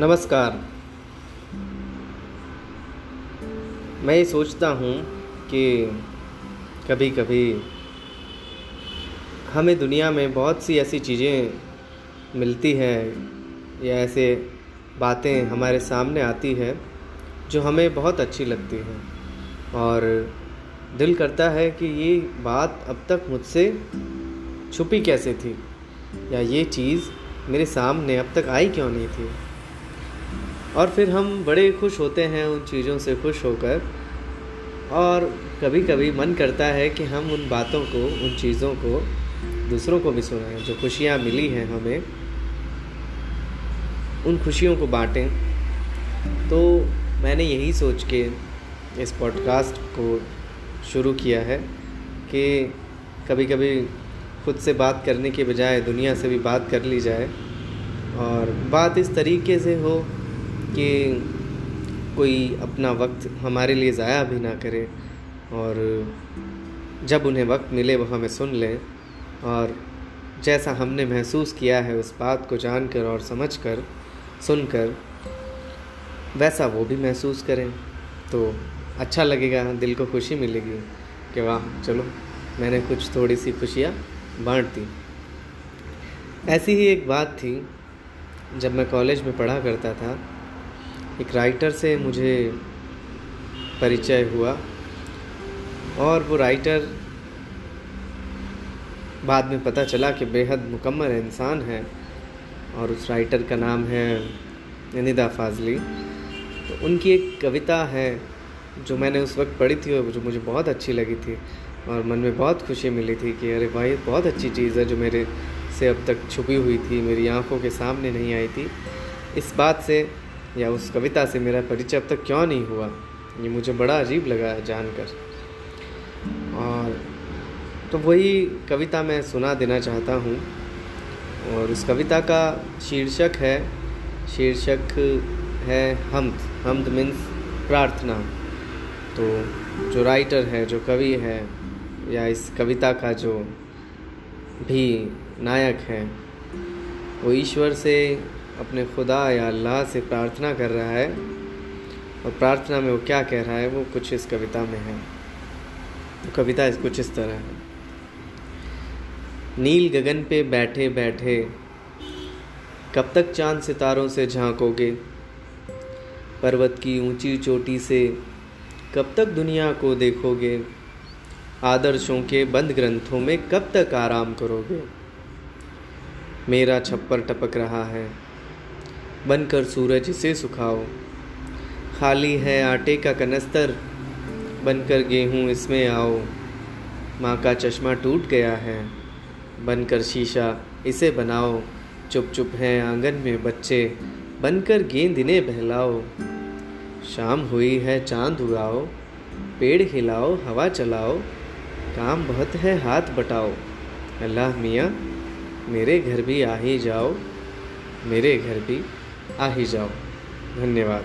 नमस्कार। मैं ये सोचता हूँ कि कभी कभी हमें दुनिया में बहुत सी ऐसी चीज़ें मिलती हैं या ऐसे बातें हमारे सामने आती है जो हमें बहुत अच्छी लगती हैं और दिल करता है कि ये बात अब तक मुझसे छुपी कैसे थी या ये चीज़ मेरे सामने अब तक आई क्यों नहीं थी। और फिर हम बड़े खुश होते हैं उन चीज़ों से खुश होकर। और कभी कभी मन करता है कि हम उन बातों को, उन चीज़ों को, दूसरों को भी सुनाएँ, जो खुशियाँ मिली हैं हमें, उन खुशियों को बांटें। तो मैंने यही सोच के इस पॉडकास्ट को शुरू किया है कि कभी कभी खुद से बात करने के बजाय दुनिया से भी बात कर ली जाए। और बात इस तरीके से हो कि कोई अपना वक्त हमारे लिए ज़ाया भी ना करे और जब उन्हें वक्त मिले वो हमें सुन लें और जैसा हमने महसूस किया है उस बात को जानकर और समझकर, सुनकर, वैसा वो भी महसूस करें। तो अच्छा लगेगा, दिल को खुशी मिलेगी कि वाह, चलो, मैंने कुछ थोड़ी सी खुशियाँ बांट दी। ऐसी ही एक बात थी, जब मैं कॉलेज में पढ़ा करता था एक राइटर से मुझे परिचय हुआ और वो राइटर बाद में पता चला कि बेहद मुकम्मल इंसान है और उस राइटर का नाम है निदा फाजली। तो उनकी एक कविता है जो मैंने उस वक्त पढ़ी थी और जो मुझे बहुत अच्छी लगी थी और मन में बहुत खुशी मिली थी कि अरे भाई बहुत अच्छी चीज़ है जो मेरे से अब तक छुपी हुई थी, मेरी आँखों के सामने नहीं आई थी। इस बात से या उस कविता से मेरा परिचय अब तक क्यों नहीं हुआ? ये मुझे बड़ा अजीब लगा जानकर। और तो वही कविता मैं सुना देना चाहता हूँ। और उस कविता का शीर्षक है शीर्षक है हमद हमद मीन्स प्रार्थना। तो जो राइटर है, जो कवि है, या इस कविता का जो भी नायक है, वो ईश्वर से अपने खुदा या अल्लाह से प्रार्थना कर रहा है। और प्रार्थना में वो क्या कह रहा है, वो कुछ इस कविता में है। तो कविता इस कुछ इस तरह है। नील गगन पे बैठे बैठे, कब तक चाँद सितारों से झांकोगे? पर्वत की ऊँची चोटी से कब तक दुनिया को देखोगे? आदर्शों के बंद ग्रंथों में कब तक आराम करोगे? मेरा छप्पर टपक रहा है बनकर सूरज इसे सुखाओ। खाली है आटे का कनस्तर, बनकर गेहूँ इसमें आओ। माँ का चश्मा टूट गया है, बनकर शीशा इसे बनाओ। चुप चुप हैं आँगन में बच्चे, बनकर गेंद इन्हें बहलाओ। शाम हुई है चाँद उगाओ पेड़ हिलाओ, हवा चलाओ। काम बहुत है हाथ बटाओ। अल्लाह मियाँ, मेरे घर भी आ ही जाओ। मेरे घर भी आ ही जाओ धन्यवाद